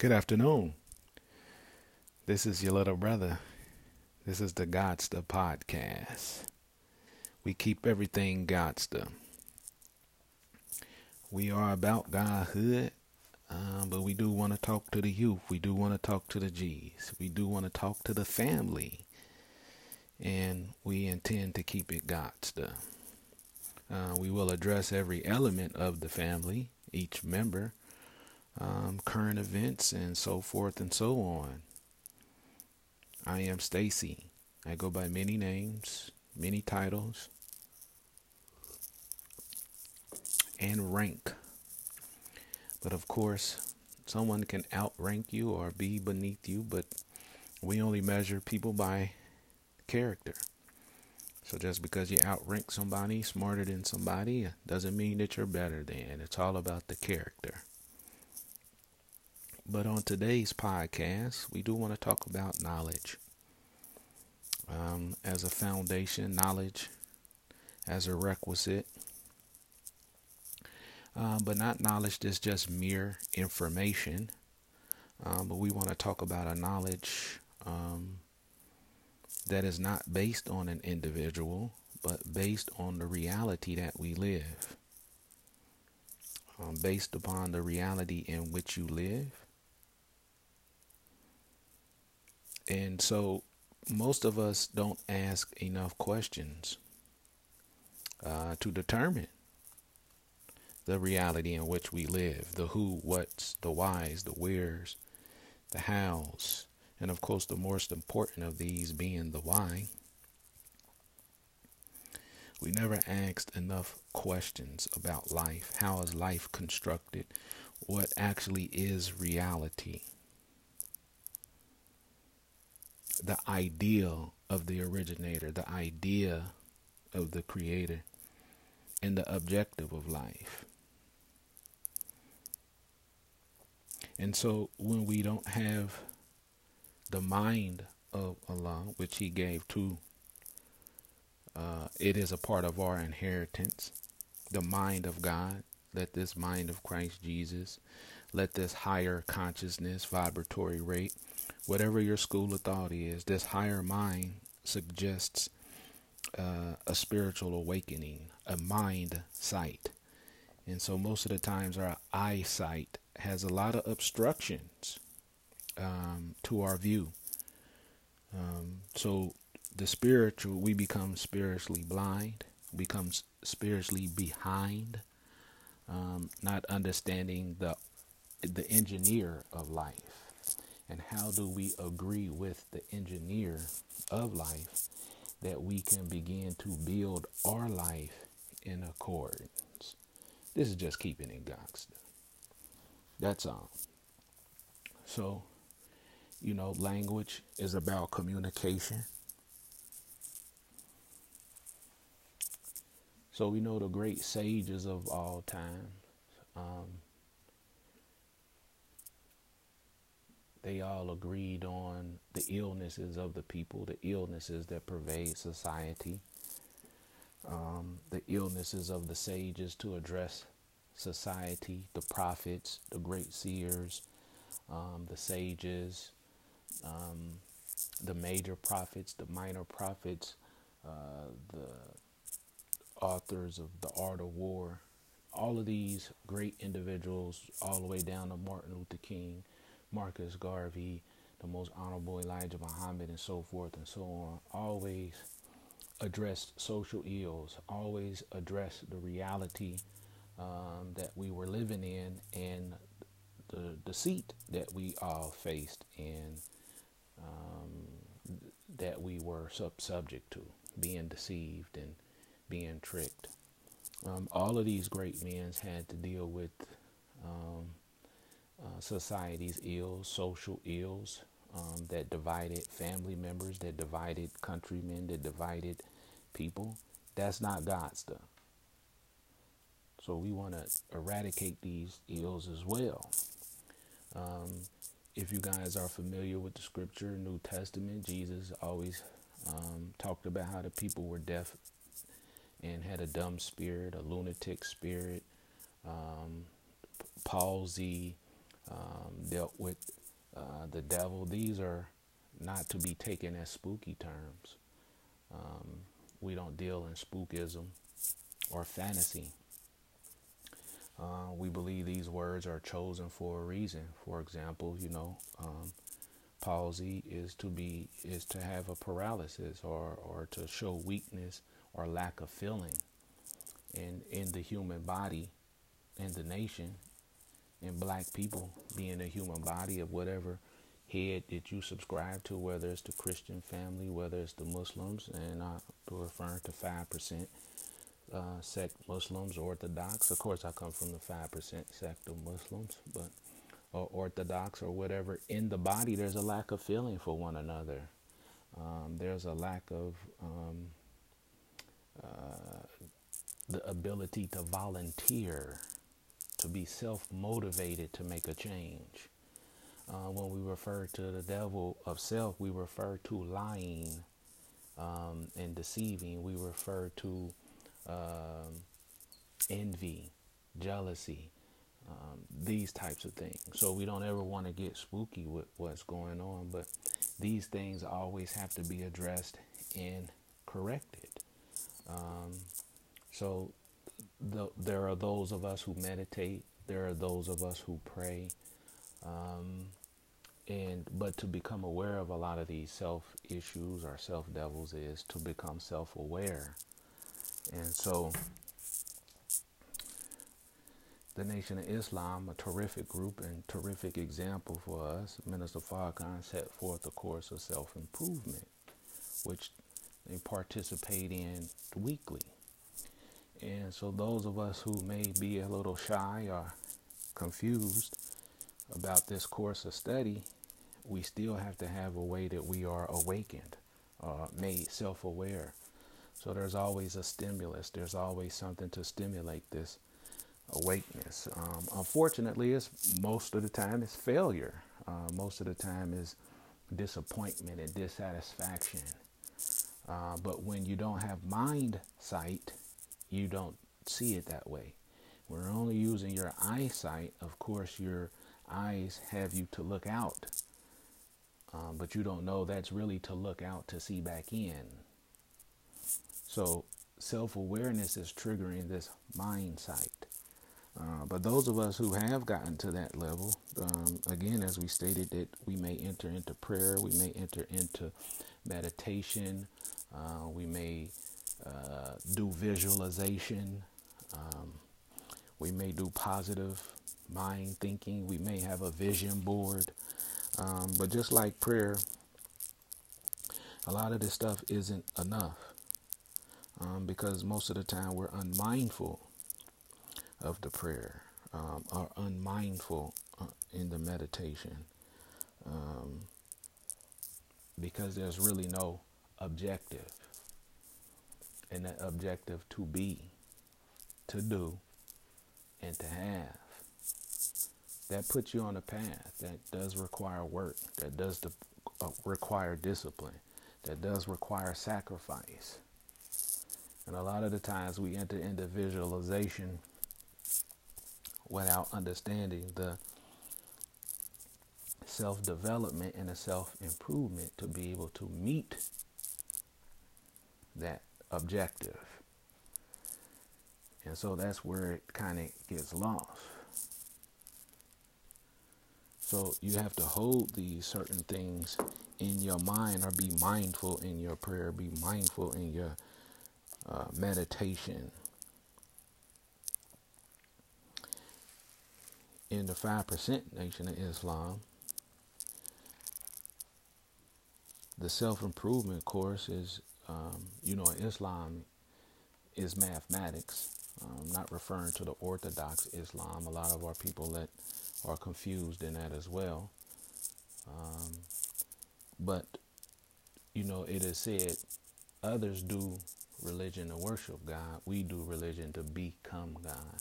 Good afternoon. This is your little brother. This is the Godster podcast. We keep everything Godster. We are about Godhood, um, but we do want to talk to the youth. We do want to talk to the G's. We do want to talk to the family. And we intend to keep it Godster. Uh, we will address every element of the family, each member, um, current events, and so forth and so on. I am Stacy. I go by many names, many titles, and rank. But of course, someone can outrank you or be beneath you, but we only measure people by character. So just because you outrank somebody, smarter than somebody, doesn't mean that you're better than. It's all about the character. But on today's podcast, we do want to talk about knowledge um, as a foundation, knowledge as a requisite. Um, but not knowledge that's just mere information. Um, but we want to talk about a knowledge um, that is not based on an individual, but based on the reality that we live. Um, based upon the reality in which you live. And so most of us don't ask enough questions uh, to determine the reality in which we live the who, what's, the whys, the where's, the hows, and of course, the most important of these being the why. We never asked enough questions about life. How is life constructed? What actually is reality? The ideal of the originator, the idea of the creator, and the objective of life. And so when we don't have the mind of Allah, which He gave to, uh, it is a part of our inheritance. The mind of God, let this mind of Christ Jesus, let this higher consciousness, vibratory rate, whatever your school of thought is, this higher mind suggests uh, a spiritual awakening, a mind sight. And so most of the times our eyesight has a lot of obstructions um, to our view. Um, so the spiritual, we become spiritually blind, becomes spiritually behind, um, not understanding the the engineer of life, and how do we agree with the engineer of life that we can begin to build our life in accordance. This is just keeping it gangster. That's all. So you know, language is about communication. So we know the great sages of all time. Um, they all agreed on the illnesses of the people, the illnesses that pervade society, um, the illnesses of the sages to address society, the prophets, the great seers, um, the sages, um, the major prophets, the minor prophets, uh, the authors of The Art of War, all of these great individuals, all the way down to Martin Luther King, Marcus Garvey, the most honorable Elijah Muhammad, and so forth and so on, always addressed social ills, always addressed the reality um, that we were living in and the deceit that we all faced and um, that we were sub- subject to, being deceived and being tricked. Um, all of these great men had to deal with um, uh, society's ills, social ills um, that divided family members, that divided countrymen, that divided people. That's not God's stuff. So we want to eradicate these ills as well. Um, if you guys are familiar with the scripture, New Testament, Jesus always um, talked about how the people were deaf and had a dumb spirit, a lunatic spirit, um, palsy, um, dealt with uh, the devil. These are not to be taken as spooky terms. Um, we don't deal in spookism or fantasy. Uh, we believe these words are chosen for a reason. For example, you know, um, palsy is to be is to have a paralysis or or to show weakness or lack of feeling in in the human body in the nation and black people being a human body of whatever head that you subscribe to, whether it's the Christian family, whether it's the Muslims, and I'm referring to 5% uh, sect Muslims, Orthodox. Of course, I come from the 5% sect of Muslims, but or Orthodox or whatever. In the body, there's a lack of feeling for one another. Um, there's a lack of um, uh, the ability to volunteer, to be self motivated to make a change. Uh, when we refer to the devil of self, we refer to lying um, and deceiving. We refer to um, envy, jealousy, um, these types of things. So we don't ever want to get spooky with what's going on, but these things always have to be addressed and corrected. Um, so the, there are those of us who meditate. There are those of us who pray. Um, and but to become aware of a lot of these self issues or self devils is to become self aware and so the Nation of Islam, a terrific group and terrific example for us, Minister Farrakhan set forth a course of self improvement, which they participate in weekly. And so, those of us who may be a little shy or confused about this course of study, we still have to have a way that we are awakened, uh, made self aware. So there's always a stimulus, there's always something to stimulate this awakeness. Um, unfortunately, it's most of the time it's failure. Uh, most of the time is disappointment and dissatisfaction. Uh, but when you don't have mind sight, you don't see it that way. We're only using your eyesight. Of course, your eyes have you to look out um, but you don't know that's really to look out to see back in. So self awareness is triggering this mind sight. Uh, but those of us who have gotten to that level, um, again, as we stated, that we may enter into prayer, we may enter into meditation, uh, we may uh, do visualization, um, we may do positive mind thinking, we may have a vision board. Um, but just like prayer, a lot of this stuff isn't enough um, because most of the time we're unmindful of the prayer um, or unmindful uh, in the meditation um, because there's really no objective. And that objective to be, to do, and to have that puts you on a path that does require work, that does uh, require discipline, that does require sacrifice. And a lot of the times we enter into visualization without understanding the self development and the self improvement to be able to meet that objective. And so that's where it kind of gets lost. So you have to hold these certain things in your mind or be mindful in your prayer, be mindful in your uh, meditation. In the 5% Nation of Islam, the self improvement course is, um, you know, Islam is mathematics. I'm not referring to the Orthodox Islam. A lot of our people that are confused in that as well. Um, but, you know, it is said others do religion to worship God, we do religion to become God.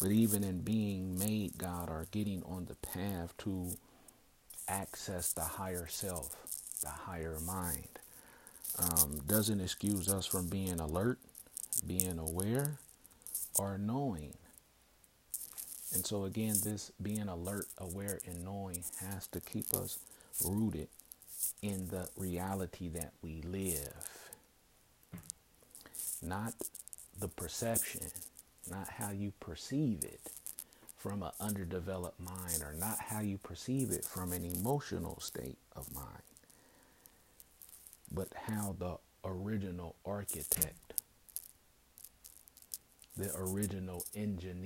But even in being made God or getting on the path to access the higher self, the higher mind, um, doesn't excuse us from being alert, being aware, or knowing. And so, again, this being alert, aware, and knowing has to keep us rooted in the reality that we live, not the perception, not how you perceive it from an underdeveloped mind, or not how you perceive it from an emotional state of mind, but how the original architect, the original engineer,